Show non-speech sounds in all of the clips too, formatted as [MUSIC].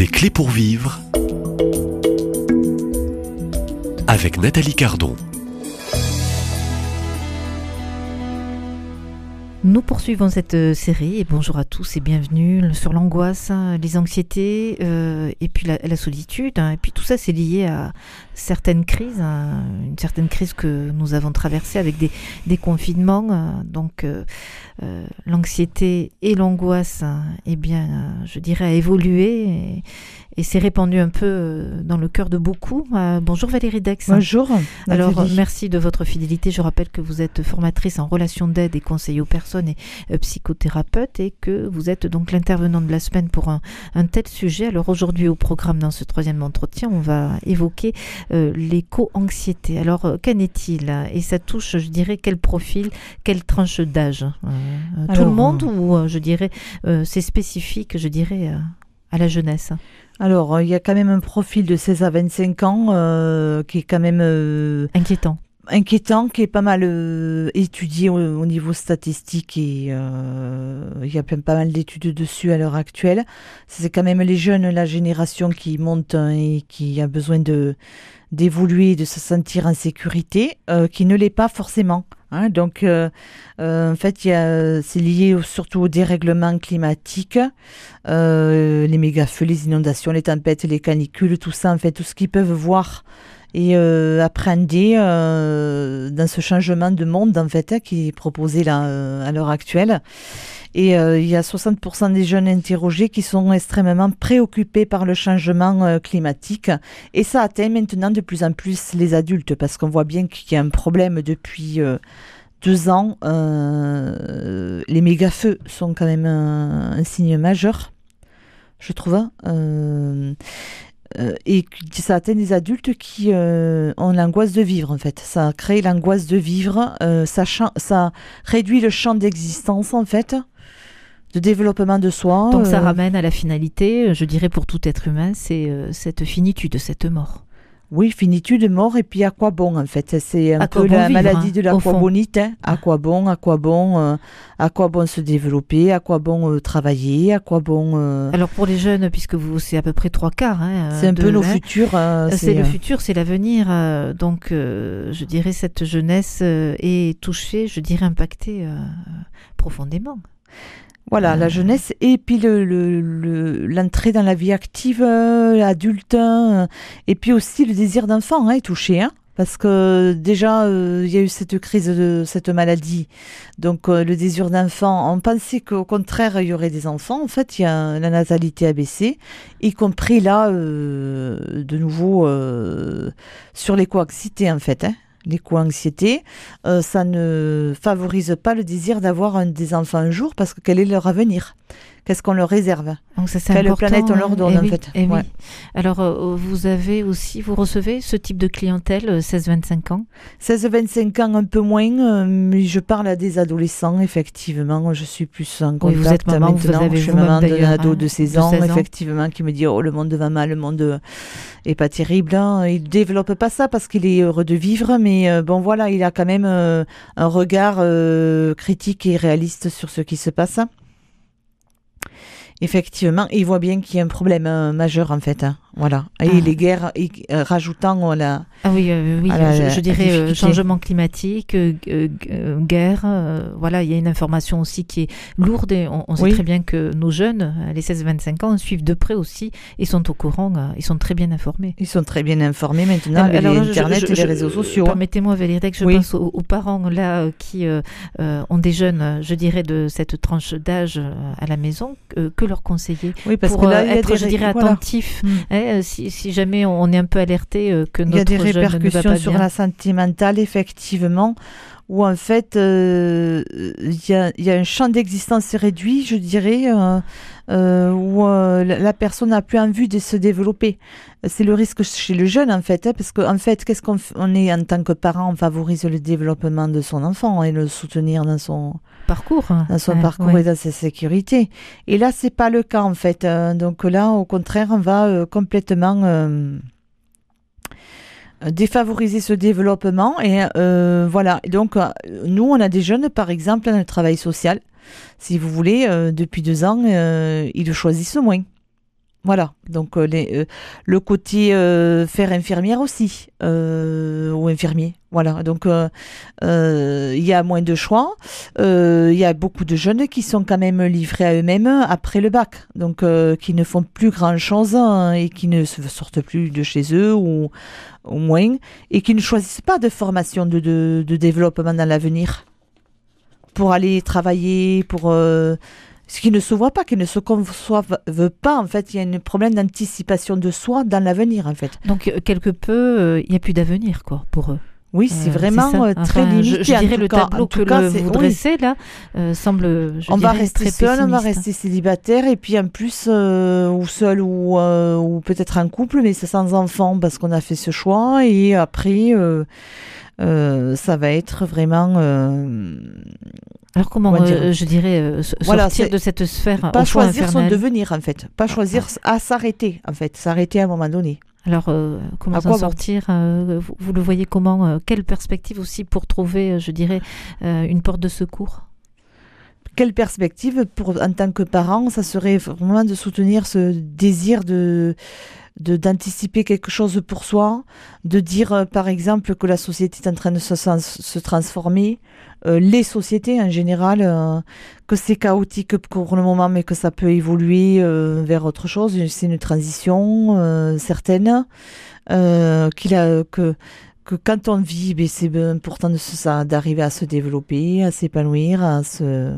Des clés pour vivre avec Nathalie Cardon. Nous poursuivons cette euh, série et bonjour à tous et bienvenue sur l'angoisse, hein, les anxiétés euh, et puis la, solitude. Hein. et puis tout ça, c'est lié à certaines crises, hein, une certaine crise que nous avons traversée avec des, des confinements. donc euh, l'anxiété et l'angoisse, eh bien, je dirais, a évolué. Et, et c'est répandu un peu euh, dans le cœur de beaucoup. Euh, bonjour Valérie Dex. Bonjour. Alors merci de votre fidélité. Je rappelle que vous êtes formatrice en relations d'aide et conseiller aux personnes et euh, psychothérapeute et que vous êtes donc l'intervenant de la semaine pour un, tel sujet. Alors aujourd'hui au programme dans ce troisième entretien, on va évoquer l'éco-anxiété. Alors qu'en est-il? Et ça touche, je dirais, quel profil, quelle tranche d'âge? Tout le monde ou je dirais c'est spécifique, je dirais, à la jeunesse? Alors, euh, il y a quand même un profil de 16 à 25 ans euh, qui est quand même... Euh, inquiétant. Inquiétant, qui est pas mal étudié au, niveau statistique et il y a pas mal d'études dessus à l'heure actuelle. C'est quand même les jeunes, la génération qui monte hein, et qui a besoin de d'évoluer, de se sentir en sécurité, qui ne l'est pas forcément. Hein, donc, euh, euh, en fait, c'est lié surtout au dérèglement climatique, euh, les méga-feux, les inondations, les tempêtes, les canicules, tout ça, en fait, tout ce qu'ils peuvent voir et appréhender dans ce changement de monde, en fait, hein, qui est proposé là, à l'heure actuelle. Et il y a 60% des jeunes interrogés qui sont extrêmement préoccupés par le changement climatique. Et ça atteint maintenant de plus en plus les adultes, parce qu'on voit bien qu'il y a un problème depuis deux ans, euh, les méga-feux sont quand même un, signe majeur, je trouve. Euh, euh, et ça atteint des adultes qui ont l'angoisse de vivre, en fait. Ça crée l'angoisse de vivre, ça, ça réduit le champ d'existence, en fait de développement de soi. Donc ça ramène à la finalité, je dirais pour tout être humain, c'est cette finitude, cette mort. Oui, finitude, mort, et puis à quoi bon en fait C'est un peu la maladie hein, de l'aquabonite. Hein. À quoi bon, à quoi bon, euh, à quoi bon se développer, à quoi bon euh, travailler, à quoi bon. Euh, Alors pour les jeunes, puisque vous c'est à peu près trois quarts. Hein, c'est un peu nos futurs. c'est le futur, c'est l'avenir. donc je dirais cette jeunesse est touchée, je dirais impactée profondément. Voilà, la jeunesse et puis l'entrée le, le, dans la vie active, euh, adulte, euh, et puis aussi le désir d'enfant hein, est touché. Hein, parce que déjà, euh, il y a eu cette crise de cette maladie. Donc, le désir d'enfant, on pensait qu'au contraire, il y aurait des enfants. En fait, il y a la natalité a baissé, y compris là, de nouveau, sur les coaxités, en fait. Hein l'éco-anxiété, euh, ça ne favorise pas le désir d'avoir des enfants un jour parce que quel est leur avenir? Qu'est-ce qu'on leur réserve Donc ça, Quelle planète on leur donne eh en fait eh Alors euh, vous avez aussi, vous recevez ce type de clientèle 16-25 euh, ans? 16-25 ans un peu moins, mais je parle à des adolescents effectivement. Je suis plus en contact vous êtes maman, maintenant. Vous avez je suis maman d'un ado de 16 ans, effectivement, qui me dit oh le monde va mal, le monde est pas terrible. Hein. Il développe pas ça parce qu'il est heureux de vivre, mais bon voilà, il a quand même un regard critique et réaliste sur ce qui se passe. Effectivement, il voit bien qu'il y a un problème euh, majeur en fait. Hein. Voilà. Et ah. les guerres, euh, rajoutant la. Ah oui, euh, oui je, dirais changement climatique, guerre. voilà, il y a une information aussi qui est lourde et on, sait très bien que nos jeunes, les 16-25 ans, suivent de près aussi et sont au courant, ils sont très bien informés. Ils sont très bien informés maintenant avec Internet et les réseaux sociaux. Hein. Permettez-moi, Valérie, que je pense aux, parents là qui ont des jeunes, je dirais, de cette tranche d'âge à la maison, que leur conseiller oui, parce pour que là, être, je dirais, attentif. Hein, euh, si, si, jamais on est un peu alerté euh, que notre Il y a des répercussions sur la santé mentale, effectivement où en fait euh, il y, a, y, a, un champ d'existence réduit, je dirais, euh, où la personne n'a plus envie de se développer. C'est le risque chez le jeune en fait, hein, parce qu'en en fait, qu'est-ce qu'on on est en tant que parent, on favorise le développement de son enfant et le soutenir dans son parcours, dans son parcours et dans sa sécurité. Et là, c'est pas le cas en fait. Euh, donc là, au contraire, on va euh, complètement euh, défavoriser ce développement. Et voilà. Donc, nous, on a des jeunes, par exemple, dans le travail social. Si vous voulez, depuis deux ans, ils le choisissent moins. Voilà, donc euh, euh, le côté euh, faire infirmière aussi, euh, ou infirmier. Voilà, donc euh, euh, il y a moins de choix. Euh, Il y a beaucoup de jeunes qui sont quand même livrés à eux-mêmes après le bac, donc euh, qui ne font plus grand-chose hein, et qui ne sortent plus de chez eux ou moins, et qui ne choisissent pas de formation de, de, de développement dans l'avenir pour aller travailler, pour euh, ce qui ne se voit pas, qui ne se conçoivent pas. En fait, il y a un problème d'anticipation de soi dans l'avenir, en fait. Donc, euh, quelque peu, euh, il n'y a plus d'avenir, quoi, pour eux. Oui, c'est vraiment euh, très Enfin, limité. Je, je dirais le cas. tableau que cas, le- vous oui. dressez, là, euh, semble, je on va rester très seul, on va rester célibataire, et puis en plus, euh, ou seul, ou, ou peut-être en couple, mais c'est sans enfant parce qu'on a fait ce choix, et après, euh, ça va être vraiment euh, Alors, comment, euh, je dirais, Voilà, sortir de cette sphère pas choisir son devenir en fait, pas choisir à s'arrêter en fait, s'arrêter à un moment donné. Alors, comment s'en sortir vous, vous le voyez comment Quelle perspective aussi pour trouver, je dirais, une porte de secours? Quelle perspective pour en tant que parent, ça serait vraiment de soutenir ce désir de d'anticiper quelque chose pour soi, de dire euh, par exemple que la société est en train de se, se transformer, euh, les sociétés en général, euh, que c'est chaotique pour le moment, mais que ça peut évoluer euh, vers autre chose. C'est une transition euh, certaine. Qu'il a, que, que quand on vit, ben, c'est important d'arriver à se développer, à s'épanouir, à se.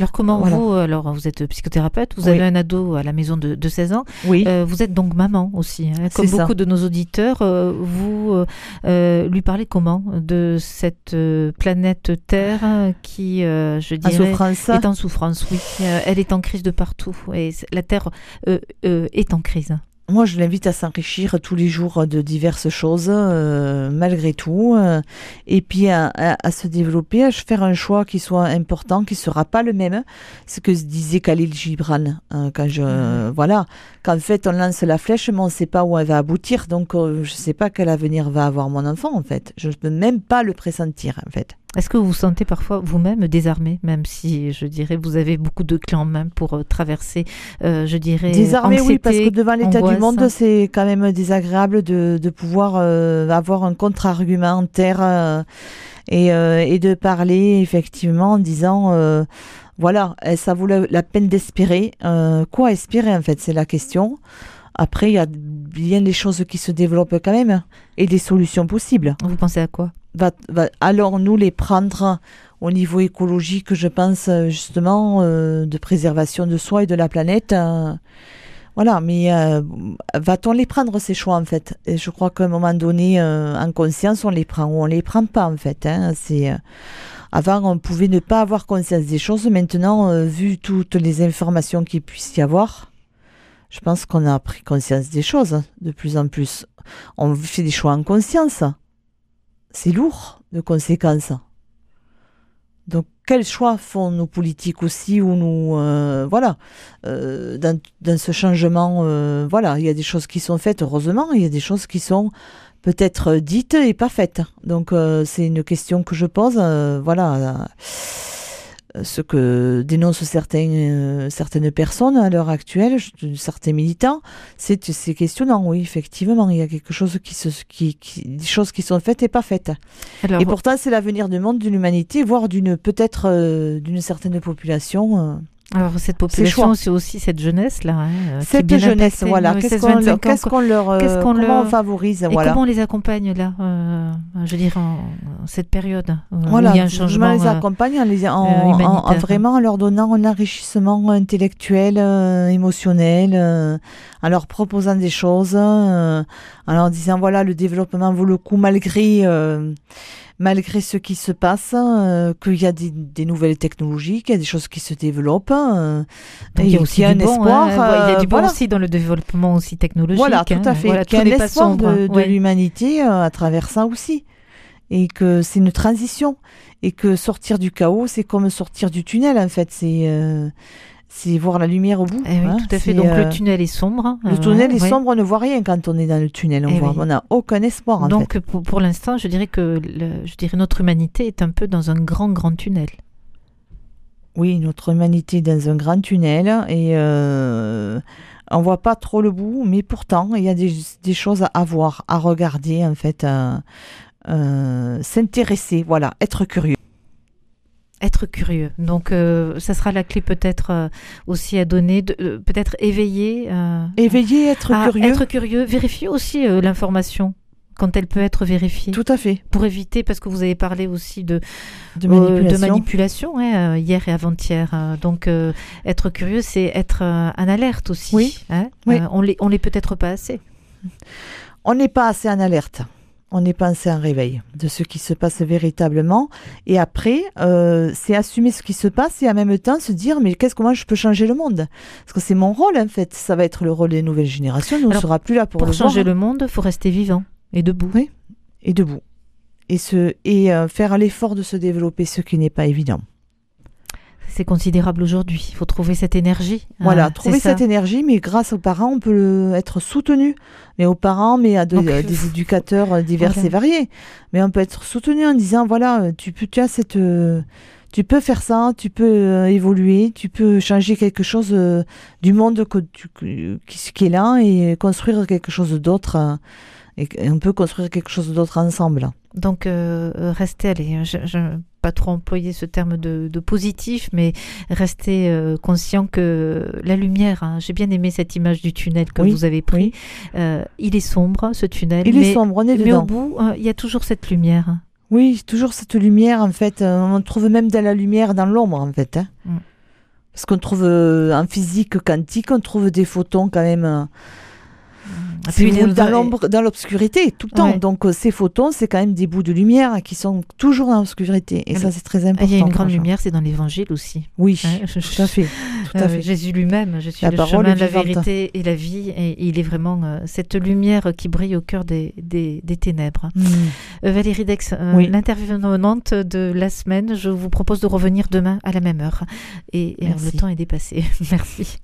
Alors, comment Voilà. vous, alors vous êtes psychothérapeute, vous Oui. avez un ado à la maison de, de 16 ans, Oui. Euh, vous êtes donc maman aussi, hein. comme ça. beaucoup de nos auditeurs. euh, vous euh, lui parlez comment de cette planète Terre qui, je dirais, est en souffrance Oui, elle est en crise de partout et la Terre est en crise. Moi, je l'invite à s'enrichir tous les jours de diverses choses, euh, malgré tout, euh, et puis à, à- à se développer, à faire un choix qui soit important, qui sera pas le même. Ce que disait Khalil Gibran, euh, quand je, Mhm. voilà, qu'en fait on lance la flèche, mais on ne sait pas où elle va aboutir, donc euh, je ne sais pas quel avenir va avoir mon enfant, en fait. Je ne peux même pas le pressentir, en fait. Est-ce que vous vous sentez parfois vous-même désarmé, même si, je dirais, vous avez beaucoup de clés en main pour euh, traverser, euh, je dirais, Désarmé, oui, parce que devant l'état du monde, c'est quand même désagréable de, de pouvoir euh, avoir un contre-argumentaire et, et de parler effectivement en disant voilà, eh, ça vaut la, la peine d'espérer. Quoi espérer en fait, c'est la question. Après, il y a bien des choses qui se développent quand même et des solutions possibles. Vous pensez à quoi? Va, allons-nous les prendre au niveau écologique, je pense euh, justement, euh, de préservation de soi et de la planète euh, Voilà, mais euh, va-t-on les prendre ces choix en fait? Je crois qu'à un moment donné, en conscience, on les prend ou on les prend pas en fait. hein. Avant, on pouvait ne pas avoir conscience des choses. Maintenant, vu toutes les informations qu'il puisse y avoir, je pense qu'on a pris conscience des choses de plus en plus. On fait des choix en conscience. C'est lourd de conséquences. Donc, quels choix font nos politiques aussi ou nous, euh, voilà, euh, dans, ce changement, euh, voilà, il y a des choses qui sont faites, heureusement, il y a des choses qui sont peut-être dites et pas faites. Donc, c'est une question que je pose, voilà, ce que dénoncent certains, euh, certaines personnes à l'heure actuelle, certains militants, c'est c'est questionnant, oui, effectivement, il y a quelque chose qui se, qui, qui, des choses qui sont faites et pas faites. Alors, Et pourtant, c'est l'avenir du monde, de l'humanité, voire d'une peut-être euh, d'une certaine population. euh. Alors cette population, c'est aussi cette jeunesse-là. hein, euh, qui est Cette jeunesse, impactée. voilà. Qu'est-ce 16, qu'on 25 leur, ans, qu'est-ce qu'on leur, euh, comment leur- on favorise, Et voilà. comment on les accompagne là, euh, je dirais, en, en cette période euh, Voilà, où il y a un changement les euh, accompagne en, les- en- en- vraiment en leur donnant un enrichissement intellectuel, euh, émotionnel, euh, en leur proposant des choses, euh, en leur disant voilà le développement vaut le coup malgré euh, malgré ce qui se passe, euh, qu'il y a des, des nouvelles technologies, qu'il y a des choses qui se développent. euh, donc il y a aussi un bon, espoir. hein, ouais, il y a euh, du bon voilà. aussi dans le développement aussi technologique. Voilà, tout hein, à fait. Voilà, qu'il y a un espoir sombre. de, de ouais. l'humanité euh, à travers ça aussi. Et que c'est une transition. Et que sortir du chaos, c'est comme sortir du tunnel, en fait. C'est euh, c'est voir la lumière au bout. Eh oui, hein. tout à fait. Donc euh, le tunnel est sombre. le tunnel est ouais. sombre, on ne voit rien quand on est dans le tunnel. On Eh oui. n'a aucun espoir, en Donc fait. pour, pour l'instant, je dirais que le- je dirais notre humanité est un peu dans un grand grand tunnel. Oui, notre humanité est dans un grand tunnel. Et euh, On voit pas trop le bout, mais pourtant, il y a des, des choses à voir, à regarder, en fait, euh, euh, s'intéresser, voilà, être curieux. Être curieux. Donc, euh, ça sera la clé peut-être euh, aussi à donner, euh, peut-être éveiller. Éveiller, être curieux. Être curieux. Vérifier aussi l'information quand elle peut être vérifiée. Tout à fait. Pour éviter, parce que vous avez parlé aussi de, De manipulation. de manipulation hein, hier et avant-hier. donc, être curieux, c'est être en alerte aussi. Oui. hein. Oui. On l'est peut-être pas assez. On n'est pas assez en alerte. On pas assez en réveil de ce qui se passe véritablement. Et après, euh, c'est assumer ce qui se passe et en même temps se dire mais qu'est-ce comment je peux changer le monde? Parce que c'est mon rôle en fait. Ça va être le rôle des nouvelles générations. Nous, on ne sera plus là pour, Pour, le changer voir le monde, faut rester vivant et debout. Oui. et debout. Et, se, et euh, faire l'effort de se développer, ce qui n'est pas évident. C'est considérable aujourd'hui. Il faut trouver cette énergie. Voilà, hein, trouver c'est ça. cette énergie, mais grâce aux parents, on peut être soutenu. Mais aux parents, mais à de- Donc, à des éducateurs euh, divers voilà. et variés. Mais on peut être soutenu en disant voilà, euh, tu peux, tu as cette, euh, tu peux faire ça, tu peux euh, évoluer, tu peux changer quelque chose euh, du monde que tu- que- qui, qui est là et construire quelque chose d'autre. et, et on peut construire quelque chose d'autre ensemble. Donc, euh, rester, allez, je, je pas trop employer ce terme de, de positif, mais rester euh, conscient que la lumière, hein, j'ai bien aimé cette image du tunnel que Oui, vous avez pris. oui. Euh, il est sombre, ce tunnel. Il mais, est sombre, on est Mais au bout, euh, il y a toujours cette lumière. Oui, toujours cette lumière, en fait. euh, On trouve même de la lumière dans l'ombre, en fait. hein. Mm. Parce qu'on trouve en physique quantique, on trouve des photons quand même. Euh, Et si vous voulez, dans l'ombre, dans l'obscurité, tout le temps. Ouais. Donc euh, ces photons, c'est quand même des bouts de lumière qui sont toujours dans l'obscurité. Et Ah, ça, c'est très important. Il y a une grande lumière, c'est dans l'évangile aussi. Oui, Hein, [LAUGHS] tout à fait. Tout à Euh, fait. Jésus lui-même, je suis La le parole chemin, la vérité et la vie. Et il est vraiment euh, cette lumière qui brille au cœur des, des, des ténèbres. Mm. Euh, Valérie Dex, euh, Oui. l'intervenante de la semaine, je vous propose de revenir demain à la même heure. Et, et, euh, Merci. le temps est dépassé. [LAUGHS] Merci.